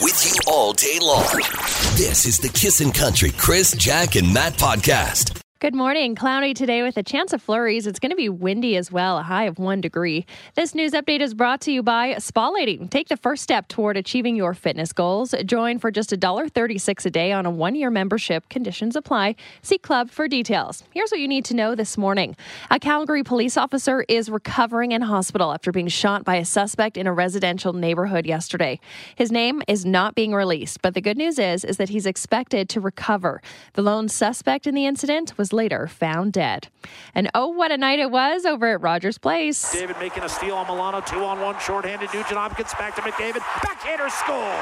with you all day long. This is the Kissin' Country Chris, Jack, and Matt podcast. Good morning. Cloudy today with a chance of flurries. It's going to be windy as well, a high of one degree. This news update is brought to you by Spa Lady. Take the first step toward achieving your fitness goals. Join for just $1.36 a day on a one year membership. Conditions apply. See Club for details. Here's what you need to know this morning A Calgary police officer is recovering in hospital after being shot by a suspect in a residential neighborhood yesterday. His name is not being released, but the good news is, is that he's expected to recover. The lone suspect in the incident was later found dead. And oh, what a night it was over at Rogers Place. David making a steal on Milano, two on one, shorthanded. Nugent Hopkins back to McDavid. Backhander score.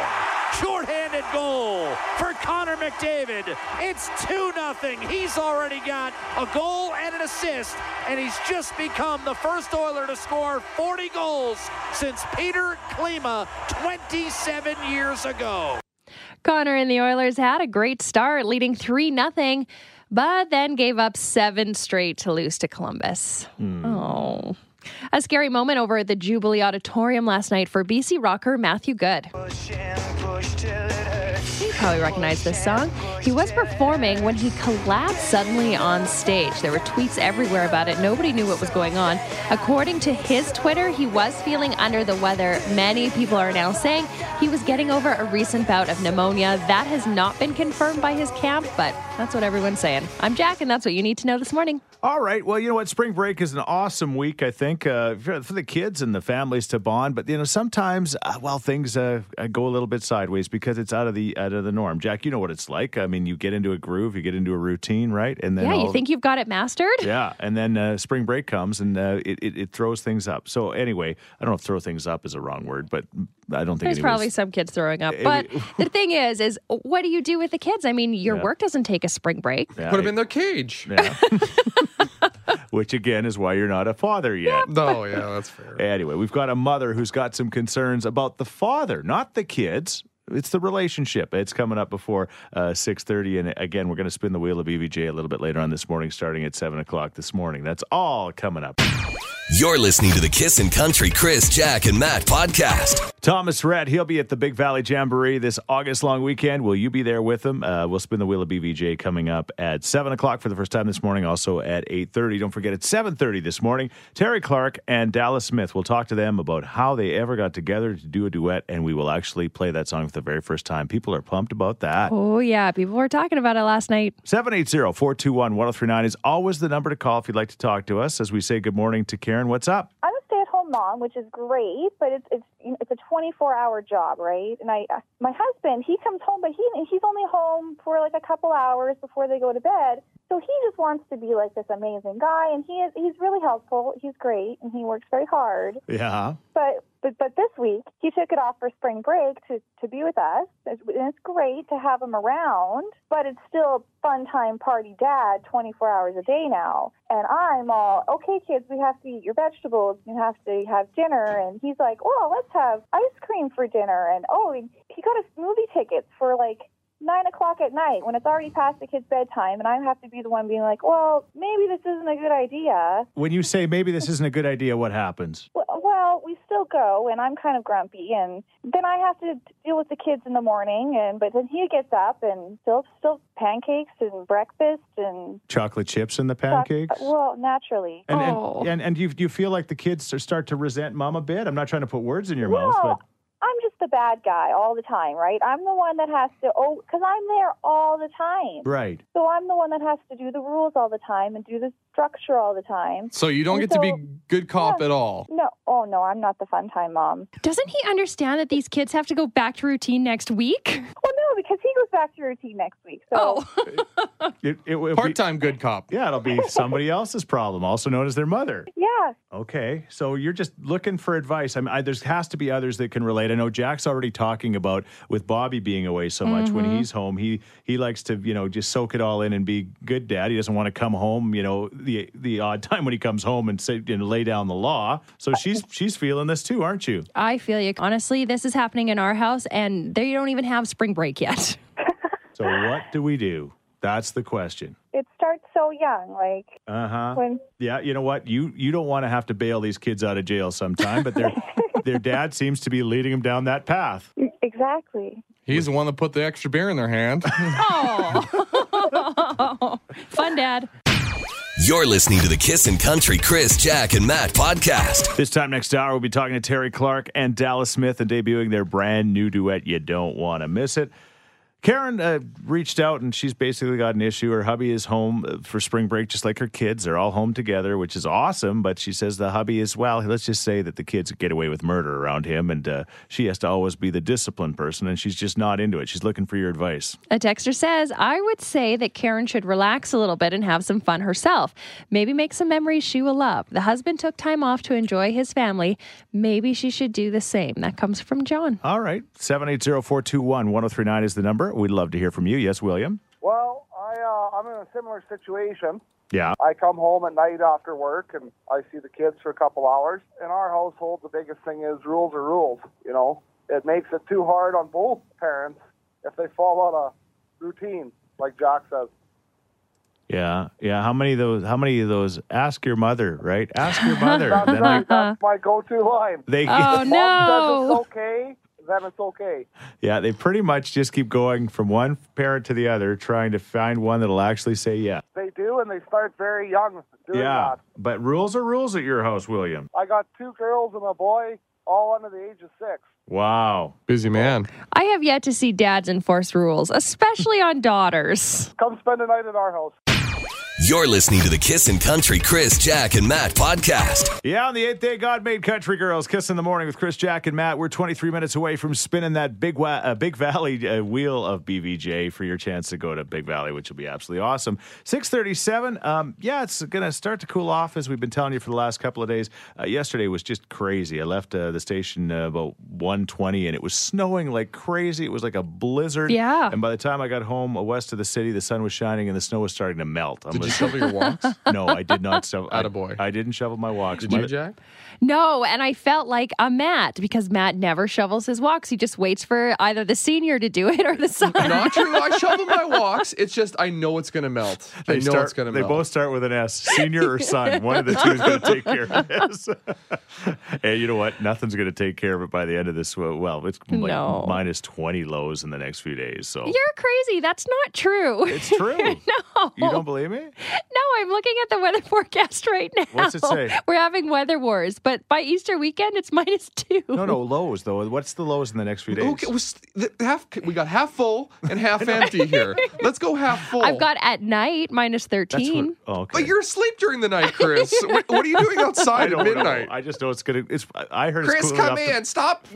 Shorthanded goal for Connor McDavid. It's 2 0. He's already got a goal and an assist, and he's just become the first Oiler to score 40 goals since Peter Klima 27 years ago. Connor and the Oilers had a great start, leading 3 0 but then gave up seven straight to lose to Columbus. Hmm. Oh. A scary moment over at the Jubilee Auditorium last night for BC rocker Matthew Good. You probably recognize this song. He was performing when he collapsed suddenly on stage. There were tweets everywhere about it. Nobody knew what was going on. According to his Twitter, he was feeling under the weather. Many people are now saying he was getting over a recent bout of pneumonia. That has not been confirmed by his camp, but that's what everyone's saying. I'm Jack, and that's what you need to know this morning. All right. Well, you know what? Spring break is an awesome week, I think, uh, for, for the kids and the families to bond. But you know, sometimes, uh, well, things uh, go a little bit sideways because it's out of the out of the norm. Jack, you know what it's like. I mean, you get into a groove, you get into a routine, right? And then Yeah, you all- think you've got it mastered? yeah, and then uh, spring break comes and uh, it, it it throws things up. So anyway, I don't know if "throw things up" is a wrong word, but I don't think There's anybody's- probably some kids throwing up. But the thing is, is what do you do with the kids? I mean, your Yeah. work doesn't take a spring break. Yeah, Put them in their cage. yeah. Which again is why you're not a father yet. No, oh, yeah, that's fair. Anyway, we've got a mother who's got some concerns about the father, not the kids. It's the relationship. It's coming up before uh, six thirty, and again, we're going to spin the wheel of BVJ a little bit later on this morning, starting at seven o'clock this morning. That's all coming up. You're listening to the Kiss and Country Chris, Jack, and Matt podcast. Thomas Rhett, he'll be at the Big Valley Jamboree this August long weekend. Will you be there with him? Uh, we'll spin the wheel of BVJ coming up at seven o'clock for the first time this morning. Also at eight thirty. Don't forget at seven thirty this morning. Terri Clark and Dallas Smith. We'll talk to them about how they ever got together to do a duet, and we will actually play that song the very first time. People are pumped about that. Oh, yeah. People were talking about it last night. 780-421-1039 is always the number to call if you'd like to talk to us. As we say good morning to Karen. What's up? I'm a stay-at-home mom, which is great, but it's it's it's a 24-hour job, right? And I, uh, my husband, he comes home, but he he's only home for like a couple hours before they go to bed. So he just wants to be like this amazing guy, and he is he's really helpful. He's great, and he works very hard. Yeah. But but but this week he took it off for spring break to to be with us, It's- and it's great to have him around. But it's still fun time party dad 24 hours a day now, and I'm all okay, kids. We have to eat your vegetables. You have to have dinner, and he's like, well, let's have ice cream for dinner, and oh, he got us movie tickets for like nine o'clock at night when it's already past the kid's bedtime, and I have to be the one being like, well, maybe this isn't a good idea. When you say maybe this isn't a good idea, what happens? Well, well, we still go, and I'm kind of grumpy, and then I have to deal with the kids in the morning, and but then he gets up and still still pancakes and breakfast and Chocolate chips in the pancakes? Well, naturally. And, Oh. and, and, and you, you feel like the kids start to resent mom a bit? I'm not trying to put words in your mouth, but I'm just the bad guy all the time, right? I'm the one that has to oh, because I'm there all the time. right. So I'm the one that has to do the rules all the time and do the structure all the time. So you don't And get to be good cop Yeah. at all. No, oh no, I'm not the fun time mom. Doesn't he understand that these kids have to go back to routine next week? Well, no, because he goes back to routine next week. So Oh, It, it will Part time good cop. Yeah, it'll be somebody else's problem, also known as their mother. yeah, Okay, so you're just looking for advice. I mean, I, there has to be others that can relate. I know Jack's already talking about with Bobby being away so much. When mm-hmm. he's home, he he likes to you know just soak it all in and be good dad. He doesn't want to come home, you know, the the odd time when he comes home and say and lay down the law. So she's she's feeling this too, aren't you? I feel you. Honestly, this is happening in our house, and they don't even have spring break yet. So what do we do? That's the question. it starts so young, like Uh huh. when Yeah, you know what? You you don't want to have to bail these kids out of jail sometime, but their their dad seems to be leading them down that path. Exactly. He's the one that put the extra beer in their hand. Oh, fun, Dad. You're listening to the Kissin' Country Chris, Jack, and Matt podcast. This time next hour, we'll be talking to Terri Clark and Dallas Smith and debuting their brand new duet. You don't want to miss it. Karen uh, reached out and she's basically got an issue. Her hubby is home uh, for spring break, just like her kids. They're all home together, which is awesome. But she says the hubby is, well, let's just say that the kids get away with murder around him and uh, she has to always be the disciplined person and she's just not into it. She's looking for your advice. A texter says, I would say that Karen should relax a little bit and have some fun herself. Maybe make some memories she will love. The husband took time off to enjoy his family. Maybe she should do the same. That comes from John. All right. 780 421 1039 is the number. We'd love to hear from you. Yes, William? Well, I uh, I'm in a similar situation. Yeah. I come home at night after work and I see the kids for a couple hours. In our household, the biggest thing is rules are rules. You know, it makes it too hard on both parents if they fall out of routine, like Jack says. Yeah. Yeah. How many of those? How many of those? Ask your mother, right? Ask your mother. That's, then right. they, That's my go-to line. they, Oh, Mom says no. it's okay, then it's okay. yeah, they pretty much just keep going from one parent to the other, trying to find one that'll actually say yeah. They do, and they start very young doing Yeah. that. But rules are rules at your house, William. I got two girls and a boy, all under the age of six. Wow. Busy man. I have yet to see dads enforce rules, especially on daughters. Come spend a night at our house. You're listening to the Kissin' Country Chris, Jack, and Matt podcast. Yeah, on the eighth day, God made country girls. Kiss in the morning with Chris, Jack, and Matt. We're 23 minutes away from spinning that big wa- uh, Big Valley uh, wheel of BVJ for your chance to go to Big Valley, which will be absolutely awesome. 637. Um, yeah, it's going to start to cool off as we've been telling you for the last couple of days. Uh, yesterday was just crazy. I left uh, the station uh, about 120 and it was snowing like crazy. It was like a blizzard. Yeah. And by the time I got home uh, west of the city, the sun was shining and the snow was starting to melt. I'm Did you shovel your walks? no, I did not. So I, Attaboy. I didn't shovel my walks. Did My- you, Jack? No, and I felt like a Matt because Matt never shovels his walks. He just waits for either the senior to do it or the son. Not true. I shovel my walks. It's just I know it's gonna melt. I They know start- it's gonna They both start with an S. Senior or son. One of the two is going to take care of this. and you know what? Nothing's going to take care of it by the end of this. Well, well, it's like No. minus 20 lows in the next few days. So You're crazy. That's not true. it's true. no. You don't believe me? No, I'm looking at the weather forecast right now. What's it say? We're having weather wars, but by Easter weekend, it's minus two. No, no, lows, though. What's the lows in the next few days? Okay, was the, half, we got half full and half empty here. Let's go half full. I've got at night minus That's 13. what, oh, okay. But you're asleep during the night, Chris. what, what are you doing outside at midnight? know. I just know it's going to. It's. I heard Chris, it's cooling come off to- in. Stop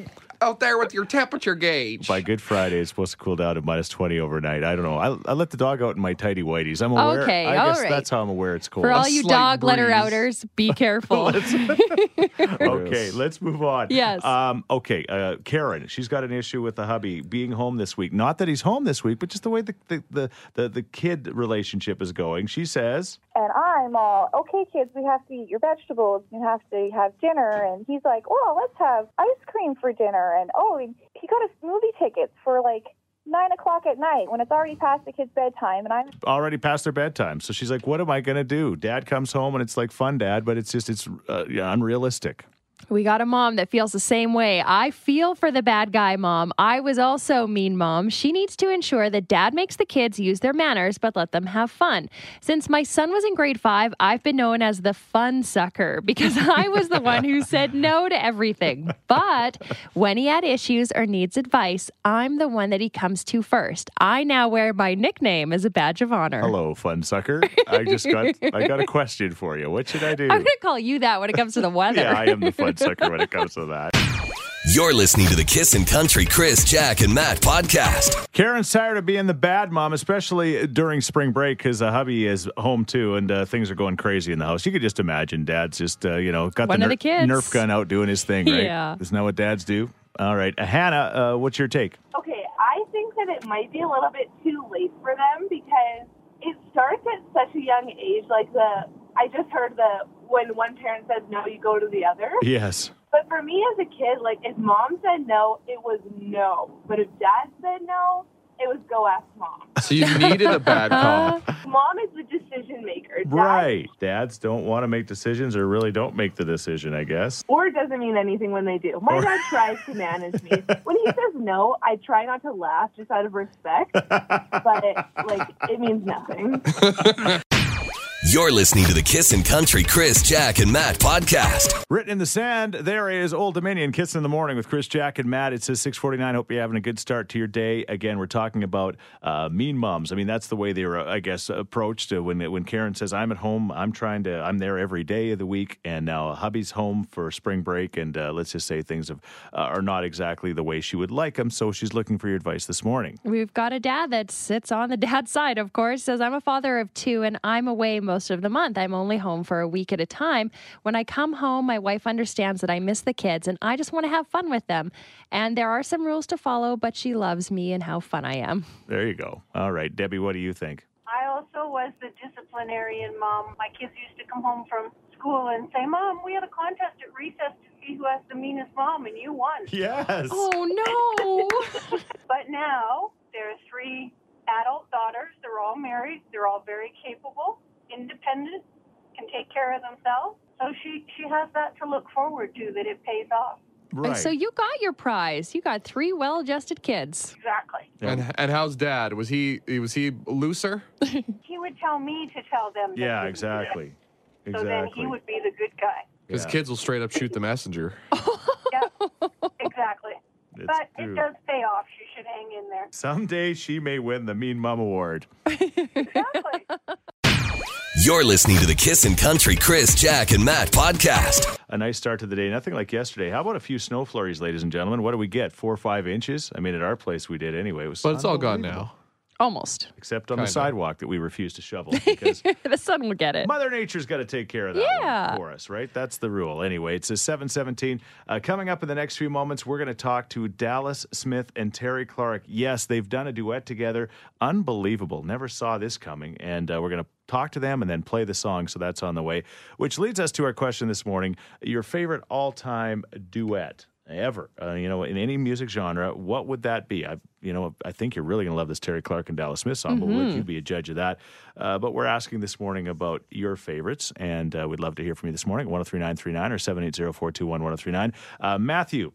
out there with your temperature gauge. by Good Friday, it's supposed to cool down to minus 20 overnight. I don't know. I, I let the dog out in my tidy whiteies. I'm aware. Okay, I all guess right. that's how I'm aware it's cold. For all you slight dog letter breeze. outers, be careful. okay, let's move on. Yes. Um, okay, uh, Karen, she's got an issue with the hubby being home this week. Not that he's home this week, but just the way the the, the, the, the kid relationship is going. She says, And I'm all, okay, kids, we have to eat your vegetables. You have to have dinner. And he's like, well, let's have ice cream for dinner. And oh, and he got us movie tickets for like nine o'clock at night when it's already past the kids' bedtime. And I'm already past their bedtime. So she's like, what am I going to do? Dad comes home and it's like fun, Dad, but it's just, it's uh, yeah, unrealistic. We got a mom that feels the same way. I feel for the bad guy mom. I was also mean mom. She needs to ensure that dad makes the kids use their manners but let them have fun. Since my son was in grade 5, I've been known as the fun sucker because I was the one who said no to everything. But when he had issues or needs advice, I'm the one that he comes to first. I now wear my nickname as a badge of honor. Hello, fun sucker. I just got, I got a question for you. What should I do? I'm going to call you that when it comes to the weather. yeah, I am the fun sucker when it comes to that. You're listening to the Kiss and Country Chris, Jack, and Matt podcast. Karen's tired of being the bad mom, especially during spring break because uh, hubby is home too, and uh, things are going crazy in the house. You could just imagine dad's just, uh, you know, got One the, of the kids. Nerf gun out doing his thing, right? Yeah. Isn't that what dads do? All right. Uh, Hannah, uh, what's your take? Okay, I think that it might be a little bit too late for them because it starts at such a young age. Like the, I just heard the when one parent says no, you go to the other. Yes. But for me as a kid, like if mom said no, it was no. But if dad said no, it was go ask mom. So you needed a bad cop. mom is the decision maker. Dad- Right. Dads don't want to make decisions or really don't make the decision, I guess. Or it doesn't mean anything when they do. My dad tries to manage me. When he says no, I try not to laugh just out of respect, but it, like it means nothing. You're listening to the Kiss and Country Chris, Jack, and Matt podcast. Written in the sand, there is Old Dominion kissing in the morning with Chris, Jack, and Matt. It says 649. Hope you're having a good start to your day. Again, we're talking about uh, mean moms. I mean, that's the way they were, I guess, approached uh, when when Karen says, I'm at home, I'm trying to, I'm there every day of the week, and now hubby's home for spring break, and uh, let's just say things have, uh, are not exactly the way she would like them, so she's looking for your advice this morning. We've got a dad that sits on the dad's side, of course, says, I'm a father of two and I'm away most of the month. I'm only home for a week at a time. When I come home, my wife understands that I miss the kids and I just want to have fun with them. And there are some rules to follow, but she loves me and how fun I am. There you go. All right, Debbie, what do you think? I also was the disciplinarian mom. My kids used to come home from school and say, Mom, we had a contest at recess to see who has the meanest mom, and you won. Yes. Oh, no. But now there are three adult daughters. They're all married. They're all very capable, independent, can take care of themselves. So she, she has that to look forward to, that it pays off. Right. And so you got your prize. You got three well adjusted kids. Exactly. And and how's dad? Was he was he looser? He would tell me to tell them. that yeah, he was exactly. So then he would be the good guy. His Yeah. kids will straight up shoot the messenger. Yeah, exactly. It's but true. it does pay off. You should hang in there. Someday she may win the Mean Mom Award. Exactly. You're listening to the Kiss and Country Chris, Jack, and Matt podcast. A nice start to the day. Nothing like yesterday. How about a few snow flurries, ladies and gentlemen? What do we get? Four or five inches? I mean, at our place we did anyway. It was But it's all gone now. Almost. Except on the Kinda. sidewalk that we refuse to shovel because the sun will get it. Mother Nature's got to take care of that Yeah. one for us, right? That's the rule. Anyway, it's a 717. Uh, coming up in the next few moments, we're going to talk to Dallas Smith and Terri Clark. Yes, they've done a duet together. Unbelievable. Never saw this coming. And uh, we're going to talk to them and then play the song. So that's on the way, which leads us to our question this morning your favorite all time duet. Ever, uh, you know, in any music genre, what would that be? I, you know, I think you're really going to love this Terri Clark and Dallas Smith song, but we'll let you be a judge of that. Uh, but we're asking this morning about your favorites, and uh, we'd love to hear from you this morning at 103939 or 780 421 1039. Uh, Matthew,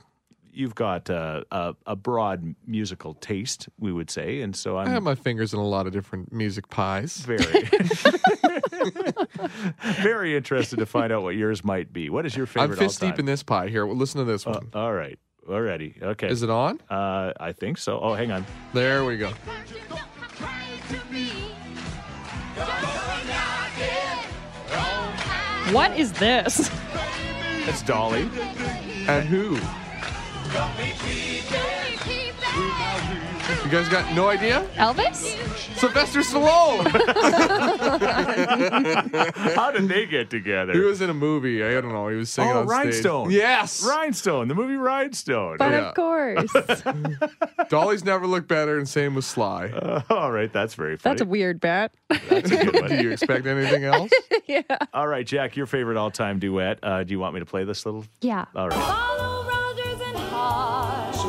you've got uh, a, a broad musical taste, we would say, and so I I'm have my fingers in a lot of different music pies. very, very interested to find out what yours might be. What is your favorite? I'm fist all deep in this pie. Here, well, listen to this Uh, one. all right, already, okay. Is it on? Uh, I think so. Oh, hang on. There we go. What is this? It's Dolly. And who? You guys got no idea? Elvis? Sylvester Stallone. How did they get together? he was in a movie. I don't know. He was singing Oh, on stage. Rhinestone. Yes. Rhinestone, the movie Rhinestone. But Yeah. of course. Dolly's never looked better, and same with Sly. Uh, all right, that's very funny. That's a weird bet. That's a good one. Do you expect anything else? yeah. All right, Jack, your favorite all-time duet. Uh, do you want me to play this little? Yeah. All right.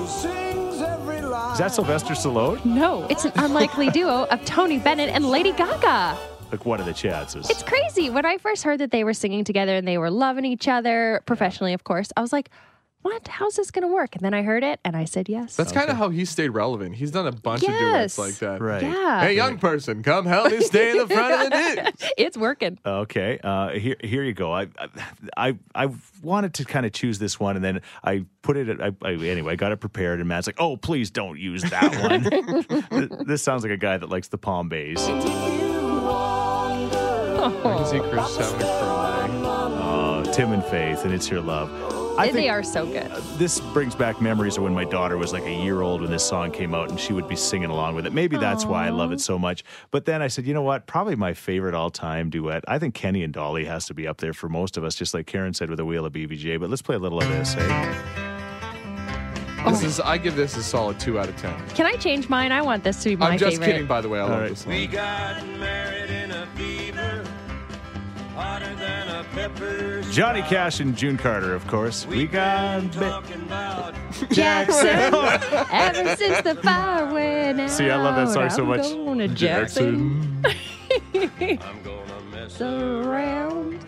Is that Sylvester Stallone? No, it's an unlikely duo of Tony Bennett and Lady Gaga. Like, what are the chances? It's crazy. When I first heard that they were singing together and they were loving each other professionally, of course, I was like, what? How's this going to work? And then I heard it and I said yes. That's kind of how he stayed relevant. He's done a bunch of duets like that. right. yeah. Hey, young person, come help me stay in the front of the news. it's working. Okay. Uh, here, here you go. I, I, I wanted to kind of choose this one, and then I put it. I, I, anyway, I got it prepared, and Matt's like, "Oh, please don't use that one." Th- this sounds like a guy that likes the Palm Bays. I can see Chris having a cry. Uh, Tim and Faith, and it's your love. I they are so good. this brings back memories of when my daughter was like a year old when this song came out, and she would be singing along with it. Maybe that's why I love it so much. But then I said, you know what? Probably my favorite all-time duet. I think Kenny and Dolly has to be up there for most of us, just like Karen said with the wheel of BVJ. But let's play a little of this. Hey, This is I give this a solid two out of ten. Can I change mine? I want this to be my favorite. I'm just favorite. kidding, by the way. I love right. this song. Johnny Cash and June Carter, of course. We got. Ba- Jackson. Ever since the fire went out. See, I love that song so much. I'm much. going to Jackson. Around.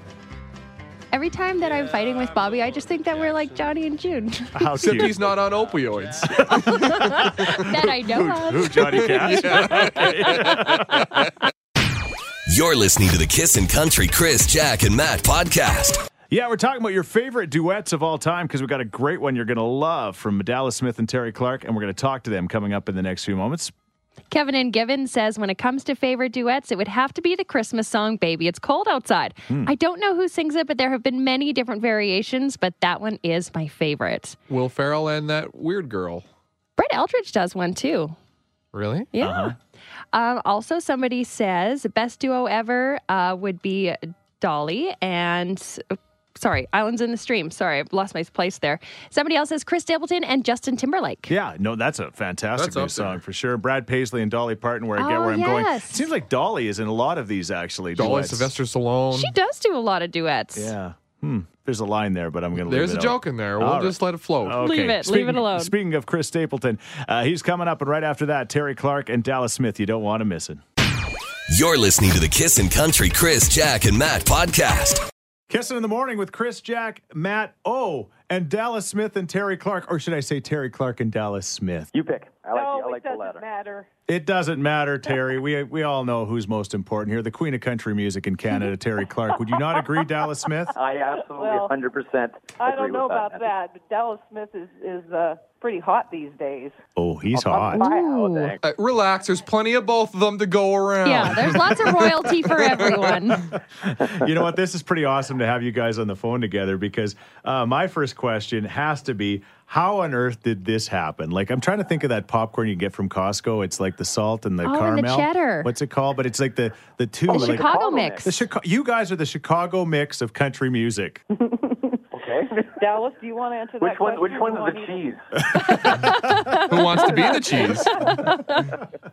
Every time that I'm fighting with Bobby, I just think that we're like Johnny and June. How Except cute. he's not on opioids. that I know of. Who, Johnny Cash? You're listening to the Kiss and Country Chris, Jack, and Matt podcast. Yeah, we're talking about your favorite duets of all time because we've got a great one you're going to love from Dallas Smith and Terri Clark, and we're going to talk to them coming up in the next few moments. Kevin and Given says when it comes to favorite duets, it would have to be the Christmas song Baby It's Cold Outside. Hmm. I don't know who sings it, but there have been many different variations, but that one is my favorite. Will Ferrell and that weird girl. Brett Eldredge does one too. Really? Yeah. Uh-huh. Um, also, somebody says best duo ever uh, would be Dolly and. Sorry, Islands in the Stream. Sorry, I've lost my place there. Somebody else says Chris Stapleton and Justin Timberlake. Yeah, no, that's a fantastic That's new up there. song for sure. Brad Paisley and Dolly Parton, where I get Oh, where I'm going. yes. Seems like Dolly is in a lot of these actually. Dolly duets. Sylvester Stallone. She does do a lot of duets. Yeah. Hmm. There's a line there, but I'm going to There's leave a it out. joke in there. We'll All just let it float. Okay. Leave it. Leave it alone. Speaking of Chris Stapleton, uh, he's coming up, and right after that, Terri Clark and Dallas Smith. You don't want to miss it. You're listening to the Kissin' Country Chris, Jack, and Matt podcast. Kissing in the morning with Chris, Jack, Matt, O, and Dallas Smith and Terri Clark, or should I say Terry Clark and Dallas Smith? You pick. I like, no, the, I like it doesn't latter. matter. It doesn't matter, Terri. We we all know who's most important here. The queen of country music in Canada, Terri Clark. Would you not agree, Dallas Smith? I absolutely Well, 100% I don't know with that. about that, but Dallas Smith is is uh, pretty hot these days. Oh, he's hot. Wow, Ooh. Uh, relax. There's plenty of both of them to go around. Yeah, there's lots of royalty for everyone. you know what? This is pretty awesome to have you guys on the phone together because uh, my first question has to be how on earth did this happen? Like, I'm trying to think of that popcorn you get from Costco. It's like the salt and the Oh, and the caramel. cheddar. What's it called? But it's like the the two. The like, Chicago Chicago mix. the Chicago. You guys are the Chicago mix of country music. Okay. Dallas, do you want to answer which that one? question? Which or one is the cheese? Who wants to be the cheese?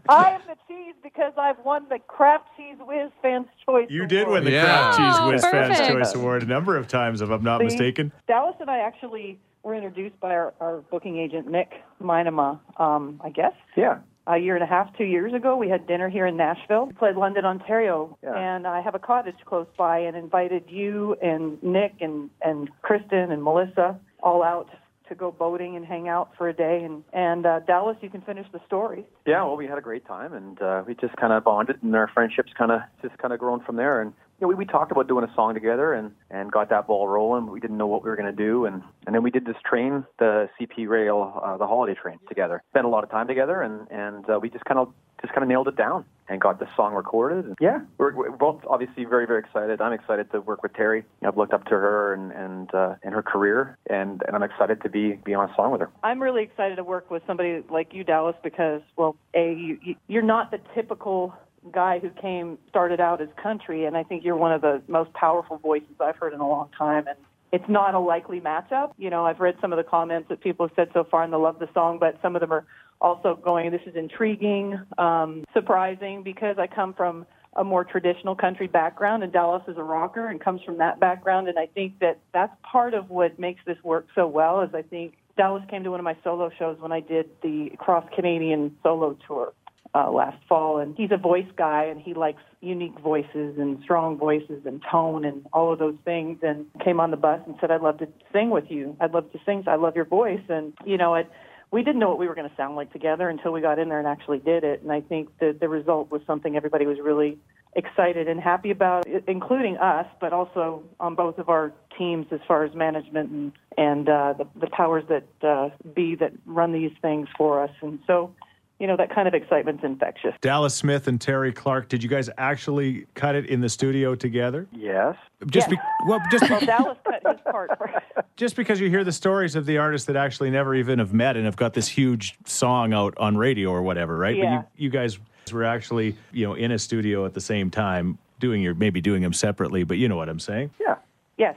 I am the cheese because I've won the Kraft Cheez Whiz Fans Choice. You did Award. win the Yeah. Kraft Cheese Oh, Fans. Choice Award a number of times, if I'm not See? mistaken. Dallas and I actually were introduced by our, our booking agent Nick Minema. Um, I guess Yeah. a year and a half, two years ago, we had dinner here in Nashville. We played London, Ontario, Yeah. and I have a cottage close by, and invited you and Nick and and Kristen and Melissa all out to go boating and hang out for a day. And and uh, Dallas, you can finish the story. Yeah, well, we had a great time, and uh, we just kind of bonded, and our friendships kind of just kind of grown from there. And you know, we, we talked about doing a song together, and and got that ball rolling. We didn't know what we were going to do, and and then we did this train, the CP Rail, uh, the holiday train, together. Spent a lot of time together, and and uh, we just kind of just kind of nailed it down and got the song recorded. And yeah, we're, we're both obviously very very excited. I'm excited to work with Terri. I've looked up to her and and uh, and her career, and and I'm excited to be be on a song with her. I'm really excited to work with somebody like you, Dallas, because well, a you, you- you're not the typical guy who came started out as country, and I think you're one of the most powerful voices I've heard in a long time, and. It's not a likely matchup. You know, I've read some of the comments that people have said so far, and they love the song, but some of them are also going, this is intriguing, um, surprising, because I come from a more traditional country background, and Dallas is a rocker and comes from that background. And I think that that's part of what makes this work so well. Is I think Dallas came to one of my solo shows when I did the cross Canadian solo tour uh, last fall, and he's a voice guy, and he likes unique voices and strong voices and tone and all of those things. And came on the bus and said, "I'd love to sing with you. I'd love to sing. I love your voice." And you know, it we didn't know what we were going to sound like together until we got in there and actually did it. And I think that the result was something everybody was really excited and happy about, including us, but also on both of our teams as far as management and and uh, the, the powers that uh, be that run these things for us. And so, you know, that kind of excitement's infectious. Dallas Smith and Terri Clark, did you guys actually cut it in the studio together? Yes. Just Yes. be, well, just Well, Dallas cut his part first. just because you hear the stories of the artists that actually never even have met and have got this huge song out on radio or whatever, right? Yeah. But you, you guys were actually, you know, in a studio at the same time, doing your maybe doing them separately, but you know what I'm saying? Yeah. Yes.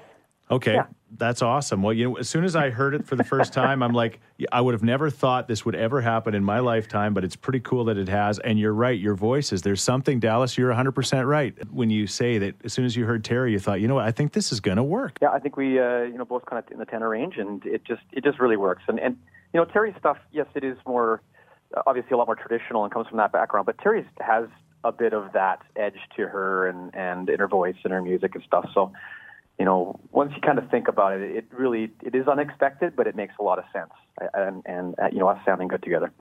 Okay, Yeah. That's awesome. Well, you know, as soon as I heard it for the first time, I'm like, I would have never thought this would ever happen in my lifetime, but it's pretty cool that it has. And you're right, your voices. There's something, Dallas. You're 100 percent right when you say that. As soon as you heard Terri, you thought, you know what? I think this is going to work. Yeah, I think we, uh, you know, both kind of in the tenor range, and it just, it just really works. And and you know, Terri's stuff, yes, it is more, obviously a lot more traditional and comes from that background. But Terri's has a bit of that edge to her and and in her voice and her music and stuff. So, you know, once you kind of think about it, it really it is unexpected, but it makes a lot of sense. And and uh, you know, us sounding good together.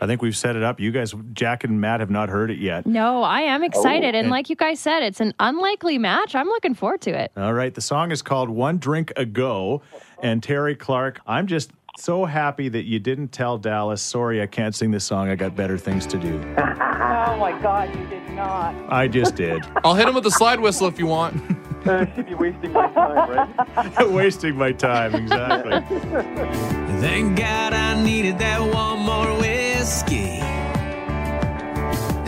I think we've set it up. You guys, Jack and Matt, have not heard it yet. No, I am excited. Oh. and like you guys said, it's an unlikely match. I'm looking forward to it. All right. The song is called One Drink Ago. And Terri Clark, I'm just so happy that you didn't tell Dallas, sorry, I can't sing this song. I got better things to do. Oh my God, you did not. I just did. I'll hit him with the slide whistle if you want. Uh, she'd be wasting my time, right? Wasting my time, exactly. Thank God I needed that one more whiskey.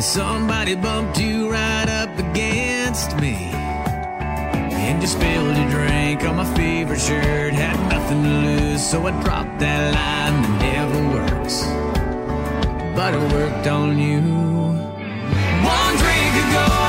Somebody bumped you right up against me. And you spilled a drink on my favorite shirt. Had nothing to lose, so I dropped that line that never works. But it worked on you. One drink ago,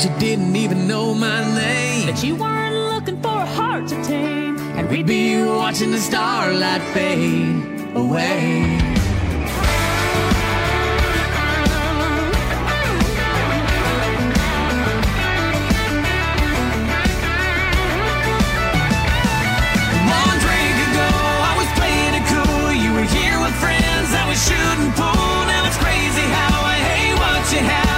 That you didn't even know my name. That you weren't looking for a heart to tame. And we'd be watching the starlight fade away. One drink ago, I was playing it cool. You were here with friends, I was shooting pool. Now it's crazy how I hate what you haven't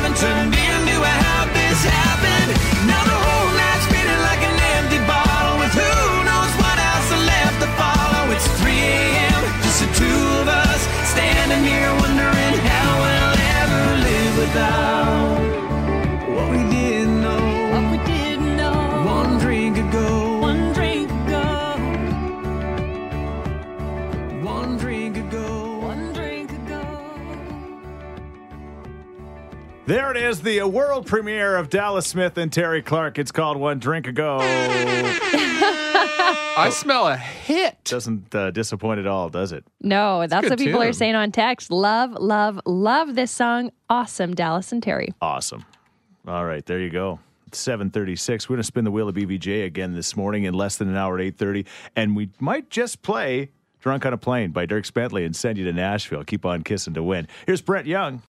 There it is, the world premiere of Dallas Smith and Terri Clark. It's called One Drink Ago. I smell a hit. Doesn't uh, disappoint at all, does it? No, that's what people are saying on text. Love, love, love this song. Awesome, Dallas and Terri. Awesome. All right, there you go. 736. We're going to spin the wheel of BVJ again this morning in less than an hour at 830. And we might just play Drunk on a Plane by Dierks Bentley and send you to Nashville. Keep on kissing to win. Here's Brett Young.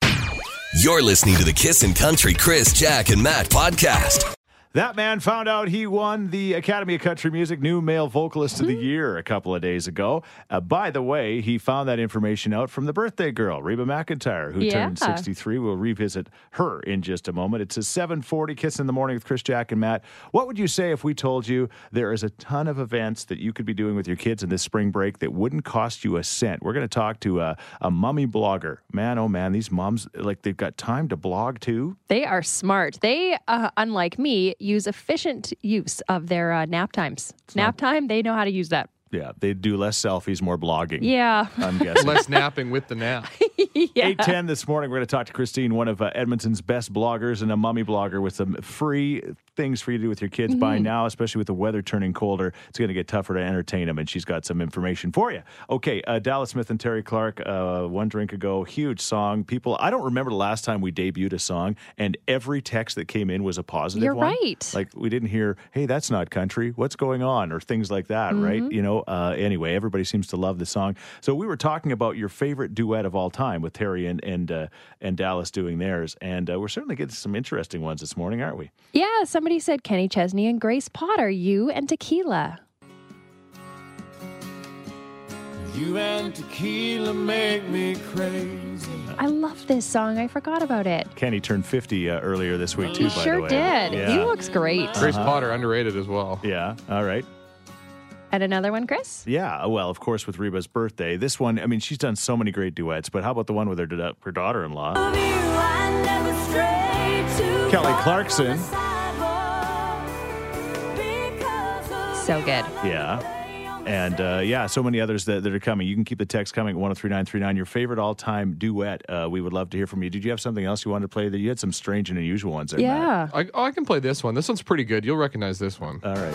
You're listening to the Kiss and Country Chris, Jack, and Matt podcast. That man found out he won the Academy of Country Music New Male Vocalist of the Year a couple of days ago. Uh, by the way, he found that information out from the birthday girl, Reba McEntire, who turned 63. We'll revisit her in just a moment. It's a 740 Kiss in the Morning with Chris, Jack, and Matt. What would you say if we told you there is a ton of events that you could be doing with your kids in this spring break that wouldn't cost you a cent? We're going to talk to a, a mummy blogger. Man, oh man, these moms, like they've got time to blog too. They are smart. They, uh, unlike me, use efficient use of their uh, nap times. nap time, they know how to use that. Yeah, they do less selfies, more blogging. Yeah. I'm guessing. Less napping with the nap. yeah. 810 this morning, we're going to talk to Christine, one of uh, Edmonton's best bloggers and a mummy blogger with some free things for you to do with your kids by Mm-hmm. now, especially with the weather turning colder. It's going to get tougher to entertain them, and she's got some information for you. Okay, uh, Dallas Smith and Terri Clark, uh, one drink ago, huge song. People, I don't remember the last time we debuted a song, and every text that came in was a positive You're one. right. Like we didn't hear, "Hey, that's not country. What's going on?" or things like that, right? Mm-hmm. You know. Uh, anyway, everybody seems to love the song. So we were talking about your favorite duet of all time with Terri and and uh, and Dallas doing theirs, and uh, we're certainly getting some interesting ones this morning, aren't we? Yeah, somebody said Kenny Chesney and Grace Potter, you and tequila. You and tequila make me crazy. I love this song. I forgot about it. Kenny turned 50 uh, earlier this week, too, He by the sure way. did. Yeah. He looks great. Grace Uh-huh. Potter, underrated as well. Yeah. All right. And another one, Chris? Yeah. Well, of course, with Reba's birthday. This one, I mean, she's done so many great duets, but how about the one with her, her daughter in law? Kelly Clarkson. So good. Yeah. And uh, yeah, so many others that, that are coming. You can keep the text coming at 103939. Your favorite all time duet. Uh, we would love to hear from you. Did you have something else you wanted to play? That You had some strange and unusual ones there, Yeah. I, oh, I can play this one. This one's pretty good. You'll recognize this one. All right.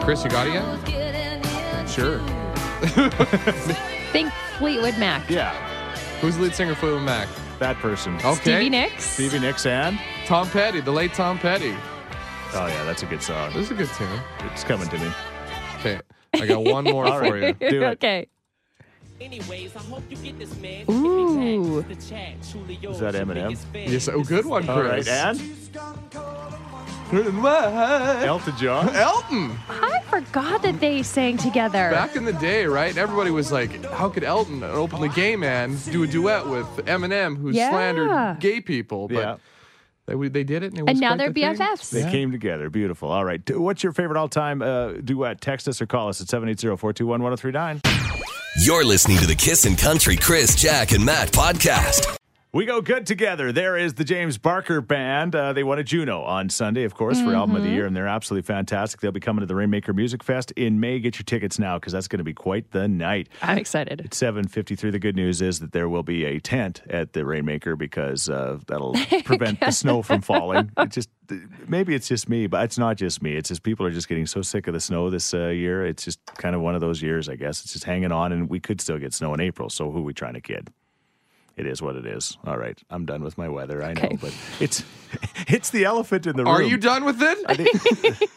Chris, you got it yet? Sure. Think Fleetwood Mac. Yeah. Who's the lead singer for Fleetwood Mac? That person. Okay. Stevie Nicks. Stevie Nicks and? Tom Petty, the late Tom Petty. Oh, yeah, that's a good song. This is a good tune. It's coming to me. Okay, I got one more All for you. Do it. okay. Anyways, I hope you get this man. Ooh. The chat, Is that Eminem? Yes, oh, good one, Chris. All right. And? Elton John. Elton. I forgot that they sang together. Back in the day, right? Everybody was like, "How could Elton, an openly gay man, do a duet with Eminem, who Yeah. slandered gay people?" But Yeah. they, they did it, and, it was and now they're the thing. BFFs. They came together. Beautiful. All right. What's your favorite all time uh, duet? Text us or call us at 780 421 1039. You're listening to the Kiss and Country Chris, Jack, and Matt podcast. We go good together. There is the James Barker Band. Uh, they won a Juno on Sunday, of course, for Album of the Year, and they're absolutely fantastic. They'll be coming to the Rainmaker Music Fest in May. Get your tickets now because that's going to be quite the night. I'm excited. It's 7.53. The good news is that there will be a tent at the Rainmaker because uh, that'll prevent the snow from falling. It just Maybe it's just me, but it's not just me. It's just people are just getting so sick of the snow this uh, year. It's just kind of one of those years, I guess. It's just hanging on, and we could still get snow in April. So who are we trying to kid? It is what it is. All right, I'm done with my weather. I know, but it's it's the elephant in the room. Are you done with it? I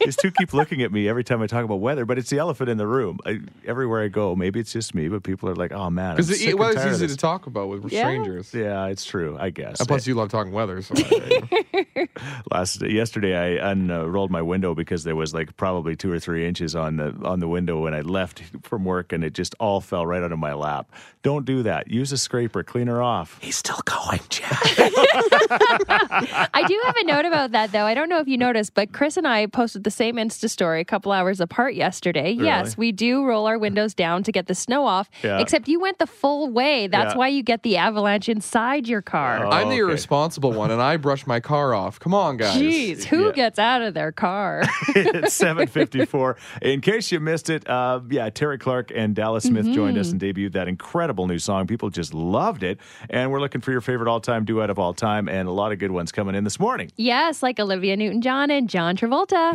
these two keep looking at me every time I talk about weather, but it's the elephant in the room. I, everywhere I go, maybe it's just me, but people are like, "Oh man, I'm Because sick it and was tired of easy this." to talk about with Yeah. strangers. Yeah, it's true. I guess. And plus, you love talking weather. So last yesterday I unrolled my window because there was like probably two or three inches on the on the window when I left from work, and it just all fell right onto my lap. Don't do that. Use a scraper, clean her off. He's still going, Jack. I do have a note about that, though. I don't know if you noticed, but Chris and I posted the same Insta story a couple hours apart yesterday. Yes, we do roll our windows down to get the snow off, Yeah. except you went the full way. That's Yeah. why you get the avalanche inside your car. Oh, I'm the okay. irresponsible one, and I brush my car off. Come on, guys. Jeez, who Yeah. gets out of their car? it's 754. In case you missed it, uh, yeah, Terri Clark and Dallas Smith joined us and debuted that incredible new song. People just loved it. And we're looking for your favorite all time duet of all time, and a lot of good ones coming in this morning. Yes, like Olivia Newton John and John Travolta.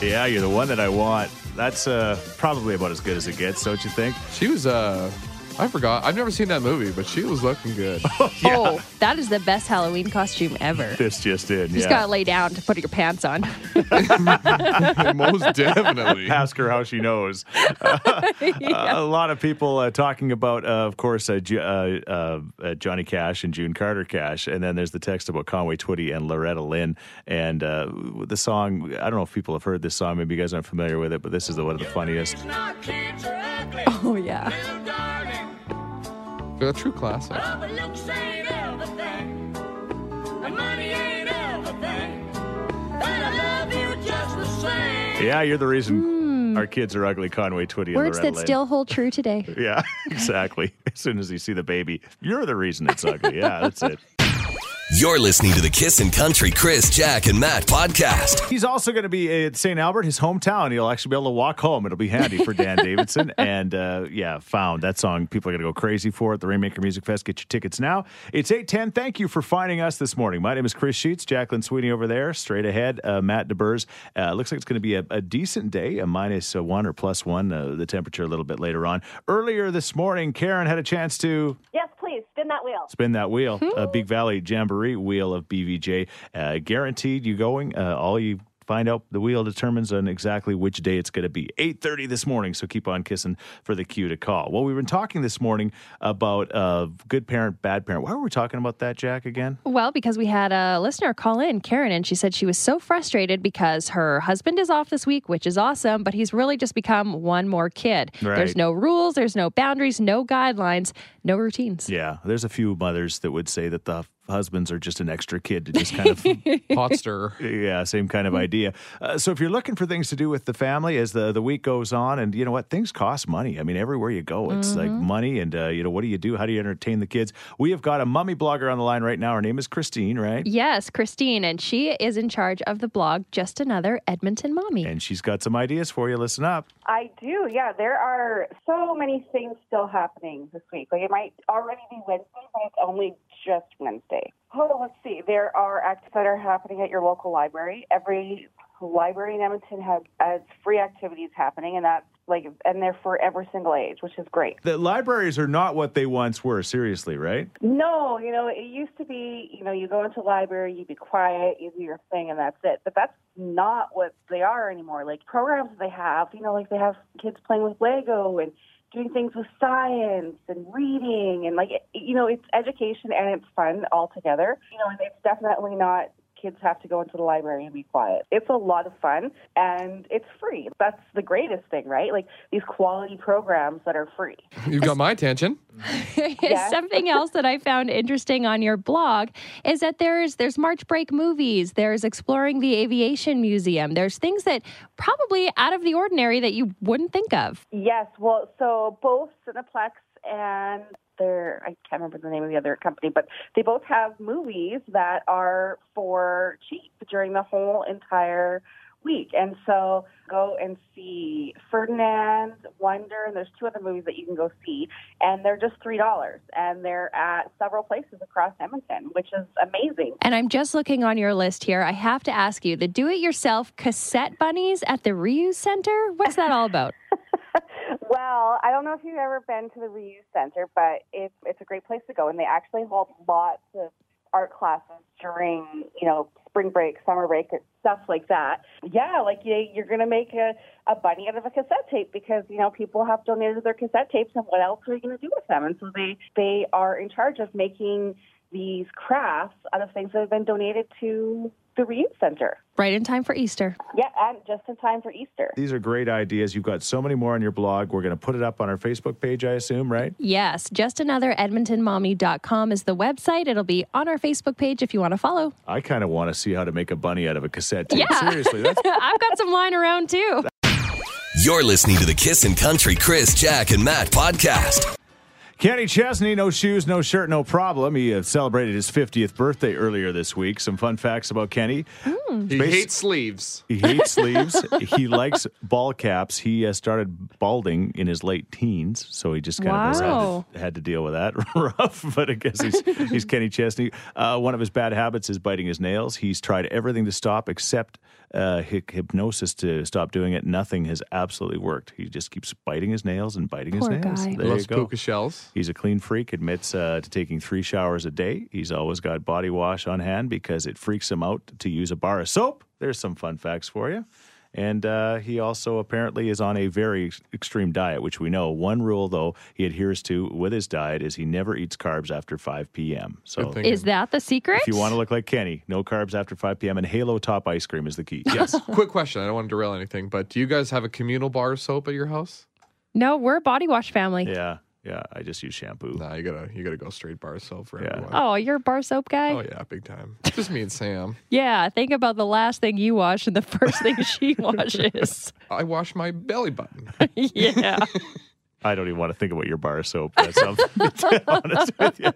Yeah, you're the one that I want. That's uh, probably about as good as it gets, don't you think? She was, uh, I forgot. I've never seen that movie, but she was looking good. Oh, that is the best Halloween costume ever. This just in. You just yeah. gotta lay down to put your pants on. Most definitely. Ask her how she knows. a lot of people uh, talking about, uh, of course, uh, uh, uh, uh, Johnny Cash and June Carter Cash, and then there's the text about Conway Twitty and Loretta Lynn, and uh, the song. I don't know if people have heard this song. Maybe you guys aren't familiar with it, but this is the, one of the funniest. oh yeah. A true classic. Yeah, you're the reason our kids are ugly. Conway Twitty and Hmm. Words Loretta that Lynn. still hold true today. Yeah, exactly. As soon as you see the baby, you're the reason it's ugly. Yeah, that's it. You're listening to the Kissin' Country Chris, Jack, and Matt podcast. He's also going to be at St. Albert, his hometown. He'll actually be able to walk home. It'll be handy for Dan Davidson. And uh, yeah, found that song. People are going to go crazy for it. The Rainmaker Music Fest. Get your tickets now. It's 810. Thank you for finding us this morning. My name is Chris Sheets. Jacqueline Sweeney over there. Straight ahead, uh, Matt DeBurs. Uh, looks like it's going to be a, a decent day, a minus uh, one or plus one. Uh, the temperature a little bit later on. Earlier this morning, Karen had a chance to Yes, please spin that wheel. spin that wheel, a Big Valley Jamboree wheel of BVJ. Uh, guaranteed you going. Uh, all you find out the wheel determines on exactly which day it's going to be 8.30 this morning so keep on kissing for the cue to call well we've been talking this morning about uh, good parent bad parent why were we talking about that jack again Well, because we had a listener call in, Karen, and she said she was so frustrated because her husband is off this week, which is awesome, but he's really just become one more kid. Right. There's no rules, there's no boundaries, no guidelines, no routines. yeah there's a few mothers that would say that the husbands are just an extra kid to just kind of Pot stir. Yeah, same kind of idea. Uh, so if you're looking for things to do with the family as the, the week goes on, and you know what, things cost money. I mean, everywhere you go, it's like money, and uh, you know, what do you do? How do you entertain the kids? We have got a mummy blogger on the line right now. Her name is Christine, right? Yes, Christine, and she is in charge of the blog Just Another Edmonton Mommy. And she's got some ideas for you. Listen up. I do, yeah. There are so many things still happening this week. Like it might already be Wednesday, but it's only just Wednesday. Oh, let's see. There are acts that are happening at your local library. Every library in Edmonton has, has free activities happening, and that's like, and they're for every single age, which is great. The libraries are not what they once were. Seriously, right? No, you know, it used to be, you know, you go into the library, you be quiet, you do your thing, and that's it. But that's not what they are anymore. Like programs they have, you know, like they have kids playing with Lego and doing things with science and reading and like, you know, it's education and it's fun all together. You know, and it's definitely not kids have to go into the library and be quiet. It's a lot of fun and it's free. That's the greatest thing, right? Like these quality programs that are free. You've got my attention. Something else that I found interesting on your blog is that there's there's March break movies, there's exploring the aviation museum, there's things that probably out of the ordinary that you wouldn't think of. Yes, well, so both Cineplex and their I can't remember the name of the other company, but they both have movies that are for cheap during the whole entire week. And so go and see Ferdinand, Wonder, and there's two other movies that you can go see, and they're just three dollars, and they're at several places across Edmonton, which is amazing. And I'm just looking on your list here. I have to ask you, the do-it-yourself cassette bunnies at the reuse center, what's that all about? Well, I don't know if you've ever been to the Reuse Center, but it's it's a great place to go, and they actually hold lots of art classes during you know spring break, summer break, stuff like that. Yeah, like you, you're gonna make a a bunny out of a cassette tape because you know people have donated their cassette tapes, and what else are you gonna do with them? And so they they are in charge of making these crafts out of things that have been donated to the Reuse Center. Right in time for Easter. Yeah, and just in time for Easter. These are great ideas. You've got so many more on your blog. We're going to put it up on our Facebook page, I assume, right? Yes, just another edmontonmommy.com is the website. It'll be on our Facebook page if you want to follow. I kind of want to see how to make a bunny out of a cassette tape. Yeah. Seriously, that's I've got some lying around too. You're listening to the Kissin' Country Chris, Jack, and Matt podcast. Kenny Chesney, no shoes, no shirt, no problem. He uh, celebrated his 50th birthday earlier this week. Some fun facts about Kenny. He hates sleeves. He hates sleeves. he likes ball caps. He uh, started balding in his late teens, so he just kind of has had, to, had to deal with that. Rough, but I guess he's, he's Kenny Chesney. Uh, one of his bad habits is biting his nails. He's tried everything to stop except uh, hypnosis to stop doing it. Nothing has absolutely worked. He just keeps biting his nails and biting Poor his nails. guy. There you Loves go. puka shells. He's a clean freak, admits uh, to taking three showers a day. He's always got body wash on hand because it freaks him out to use a bar of soap. There's some fun facts for you. And uh, he also apparently is on a very ex- extreme diet, which we know. One rule, though, he adheres to with his diet is he never eats carbs after 5 p.m. So Is that the secret? if you want to look like Kenny, no carbs after 5 p.m. and Halo Top ice cream is the key. Yes. Quick question. I don't want to derail anything, but do you guys have a communal bar of soap at your house? no, we're a body wash family. yeah, yeah. I just use shampoo. Nah, you gotta you gotta go straight bar soap for Yeah. everyone. Oh, you're a bar soap guy? Oh yeah, big time. Just me and Sam. Yeah, think about the last thing you wash and the first thing she washes. I wash my belly button. yeah. I don't even want to think about your bar of soap. That's something, to be honest with you.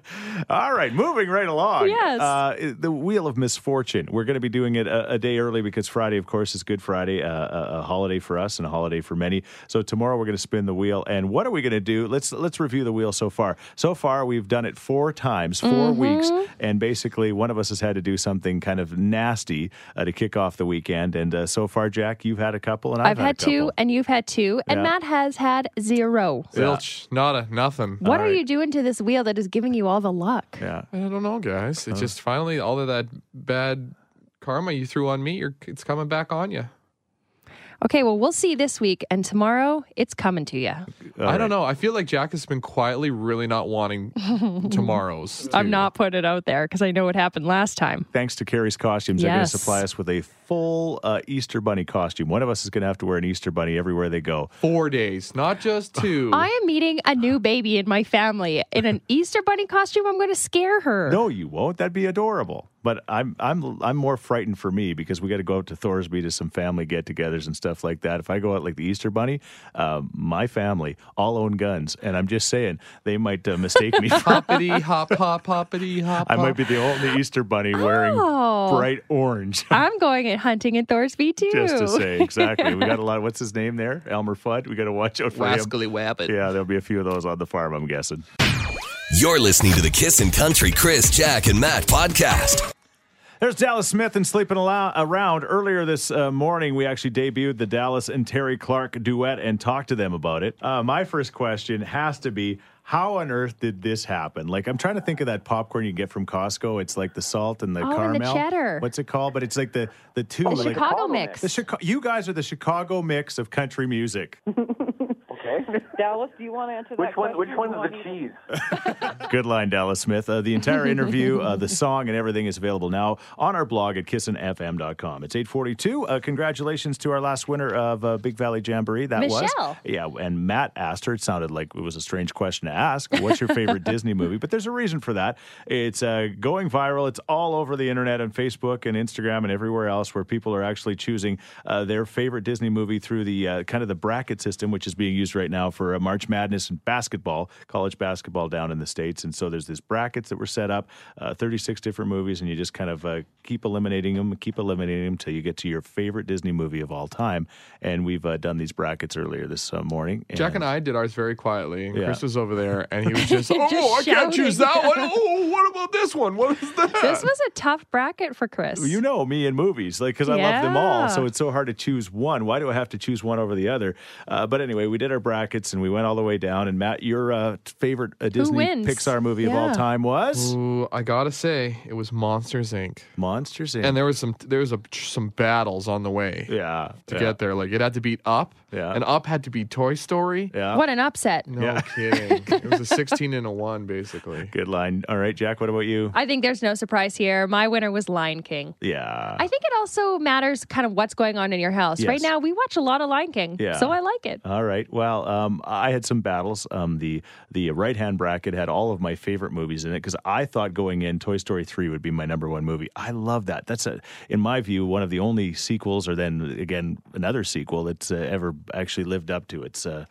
All right, moving right along. Yes. Uh, the Wheel of Misfortune. We're going to be doing it a, a day early because Friday, of course, is Good Friday, uh, a, a holiday for us and a holiday for many. So tomorrow we're going to spin the wheel. And what are we going to do? Let's let's review the wheel so far. So far, we've done it four times, 4 Mhm. weeks, and basically one of us has had to do something kind of nasty uh, to kick off the weekend. And uh, so far, Jack, you've had a couple, and I've, I've had a two, and you've had two, and Yeah. Matt has had zero. Zilch, nada, nothing. What are you doing to this wheel that is giving you all the luck? Yeah. I don't know, guys. It's uh-huh. just finally all of that bad karma you threw on me, you're, it's coming back on you. Okay, well, we'll see this week, and tomorrow it's coming to you. I don't know. I feel like Jack has been quietly really not wanting tomorrow's. I'm too. not putting it out there because I know what happened last time. Thanks to Carrie's Costumes, they're going to Yes. supply us with a full uh, Easter Bunny costume. One of us is going to have to wear an Easter Bunny everywhere they go. Four days, not just two. I am meeting a new baby in my family in an Easter bunny costume. I'm going to scare her. No, you won't. That'd be adorable. But I'm I'm I'm more frightened for me because we got to go out to Thorsby to some family get-togethers and stuff like that. If I go out like the Easter Bunny, uh, my family all own guns, and I'm just saying they might uh, mistake me. for hoppity hop hop hoppity hop. I might be the only Easter Bunny wearing Oh. bright orange. I'm going and hunting in Thorsby too. Just to say, exactly. We got a lot. Of, what's his name there? Elmer Fudd. We got to watch out for Rascally him. Wabbit. Yeah, there'll be a few of those on the farm. I'm guessing. You're listening to the Kissin' Country Chris, Jack, and Matt podcast. There's Dallas Smith and sleeping around. Earlier this uh, morning, we actually debuted the Dallas and Terri Clark duet and talked to them about it. Uh, my first question has to be. How on earth did this happen? Like, I'm trying to think of that popcorn you get from Costco. It's like the salt and the Oh, and caramel. the cheddar. What's it called? But it's like the the two. The like, Chicago mix. The Chicago. You guys are the Chicago mix of country music. Okay. Dallas, do you want to answer Which that one? question? Which or one's the cheese? Good line, Dallas Smith. Uh, the entire interview, uh, the song, and everything is available now on our blog at kissinfm.com. It's 842. Uh, congratulations to our last winner of uh, Big Valley Jamboree. That was. Michelle. Yeah, and Matt asked her. It sounded like it was a strange question to ask. What's your favorite Disney movie? But there's a reason for that. It's uh, going viral. It's all over the internet and Facebook and Instagram and everywhere else where people are actually choosing uh, their favorite Disney movie through the uh, kind of the bracket system, which is being used right now for uh, March Madness and basketball, college basketball down in the States. And so there's this brackets that were set up, uh, 36 different movies, and you just kind of uh, keep eliminating them, keep eliminating them till you get to your favorite Disney movie of all time. And we've uh, done these brackets earlier this uh, morning. Jack and I did ours very quietly. and Yeah. Chris was over there, and he was just, Just "Oh, I can't choose that one. Oh, what about this one? What is that?" This was a tough bracket for Chris. You know me in movies, like because I love them all, so it's so hard to choose one. Why do I have to choose one over the other? Uh, but anyway, we did our brackets and we went all the way down. And Matt, your uh, favorite uh, Disney? Pixar movie of all time was Ooh, I gotta say, it was Monsters Inc. Monsters Inc. And there was some there was a, some battles on the way yeah, to yeah, get there. Like it had to beat Up, Yeah. and Up had to be Toy Story. yeah. What an upset. No Yeah. kidding. it was a sixteen and a one, basically. Good line. All right, Jack. What about you? I think there's no surprise here. My winner was Lion King. Yeah. I think it also matters kind of what's going on in your house. Right now, we watch a lot of Lion King, Yeah. so I like it. All right. Well, um, I had some battles. Um, the the right hand bracket had all of my favorite movies in it because I thought going in Toy Story three would be my number one movie. I love that. That's a, in my view, one of the only sequels, or then again another sequel that's uh, ever actually lived up to. It's. Uh,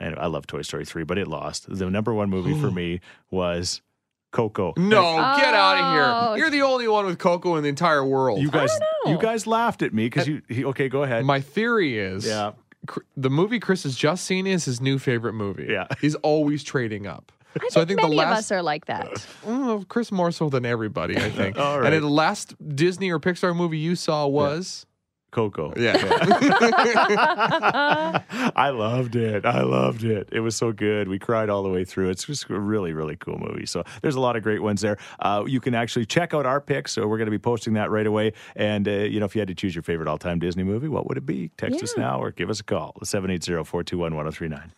and I love Toy Story three, but it lost. The number one movie for me was Coco. No, get out of Oh. here. You're the only one with Coco in the entire world. You guys, know. you guys laughed at me because you. He, okay, go ahead. My theory is Yeah. cr- the movie Chris has just seen is his new favorite movie. Yeah. He's always trading up. I so think I think many the of us are like that. Oh, Chris more so than everybody, I think. All And the last Disney or Pixar movie you saw was Coco. yeah. I loved it. I loved it. It was so good. We cried all the way through. It's just a really, really cool movie. So there's a lot of great ones there. Uh, you can actually check out our picks. So we're going to be posting that right away. And, uh, you know, if you had to choose your favorite all time Disney movie, what would it be? Text us now or give us a call 780 421 1039.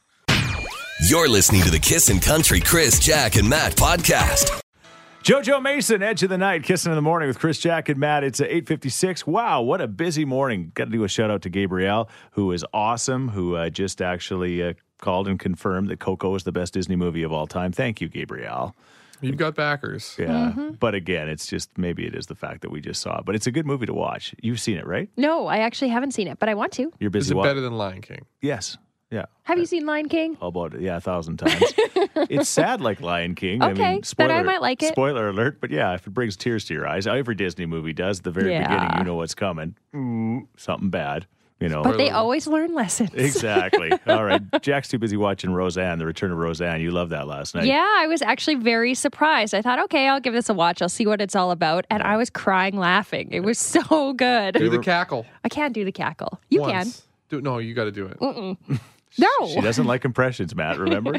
You're listening to the Kissin' Country Chris, Jack, and Matt podcast. JoJo Mason, Edge of the Night, Kissing in the Morning with Chris, Jack, and Matt. It's uh, 8.56. Wow, what a busy morning. Got to do a shout out to Gabrielle, who is awesome, who uh, just actually uh, called and confirmed that Coco is the best Disney movie of all time. Thank you, Gabrielle. You've got backers. Yeah. But again, it's just maybe it is the fact that we just saw it. But it's a good movie to watch. You've seen it, right? No, I actually haven't seen it, but I want to. You're busy. Is it wa- better than Lion King? Yes. Yeah. Have you seen Lion King? How about it? Yeah, a thousand times. it's sad like Lion King. I Okay, mean, but spoiler, I might like it. Spoiler alert, but yeah, if it brings tears to your eyes, every Disney movie does. At the very Yeah. beginning, you know what's coming. Ooh, something bad. You know. But they always learn lessons. Exactly. All right. Jack's too busy watching Roseanne, The Return of Roseanne. You loved that last night. Yeah, I was actually very surprised. I thought, okay, I'll give this a watch. I'll see what it's all about. And I was crying laughing. It was so good. Do the cackle. I can't do the cackle. You Once. Do, no, you got to do it. No. She doesn't like impressions, Matt, remember?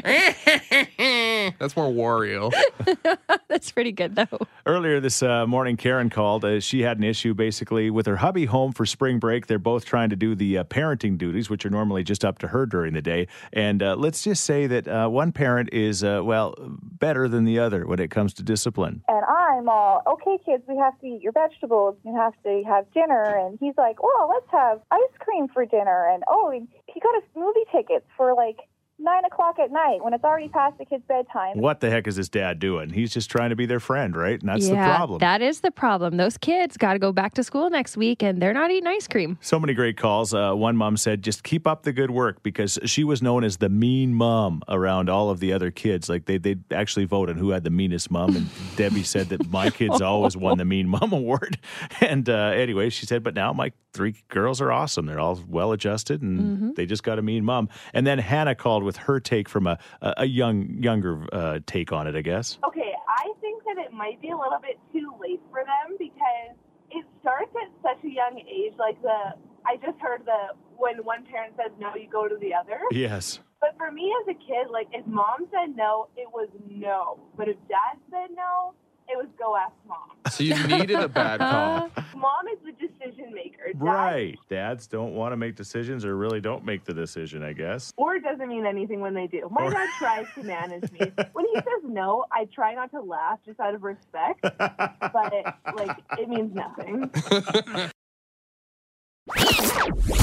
That's more Wario. That's pretty good, though. Earlier this uh, morning, Karen called. Uh, she had an issue basically with her hubby home for spring break. They're both trying to do the uh, parenting duties, which are normally just up to her during the day. And uh, let's just say that uh, one parent is, uh, well, better than the other when it comes to discipline. And I'm all, okay, kids, we have to eat your vegetables. You have to have dinner. And he's like, well, let's have ice cream for dinner. And oh, he got us movie tickets for like nine o'clock at night when it's already past the kid's bedtime. What the heck is this dad doing? He's just trying to be their friend, right? And that's yeah, the problem. That is the problem. Those kids got to go back to school next week and they're not eating ice cream. So many great calls. Uh, one mom said, just keep up the good work because she was known as the mean mom around all of the other kids. Like they, they actually vote on who had the meanest mom. And Debbie said that my kids always won the mean mom award. And uh, anyway, she said, but now my three girls are awesome. They're all well adjusted and Mm-hmm. they just got a mean mom. And then Hannah called with her take from a, a, young, younger uh, take on it, I guess. Okay, I think that it might be a little bit too late for them because it starts at such a young age. Like the, I just heard the when one parent says no, you go to the other. Yes. But for me as a kid, like if mom said no, it was no. But if dad said no, it was go ask mom. So you needed a bad call. Mom is the decision maker. Dad, Right. Dads don't want to make decisions or really don't make the decision, I guess. Or it doesn't mean anything when they do. My Or- dad tries to manage me. When he says no, I try not to laugh just out of respect. but it, like it means nothing.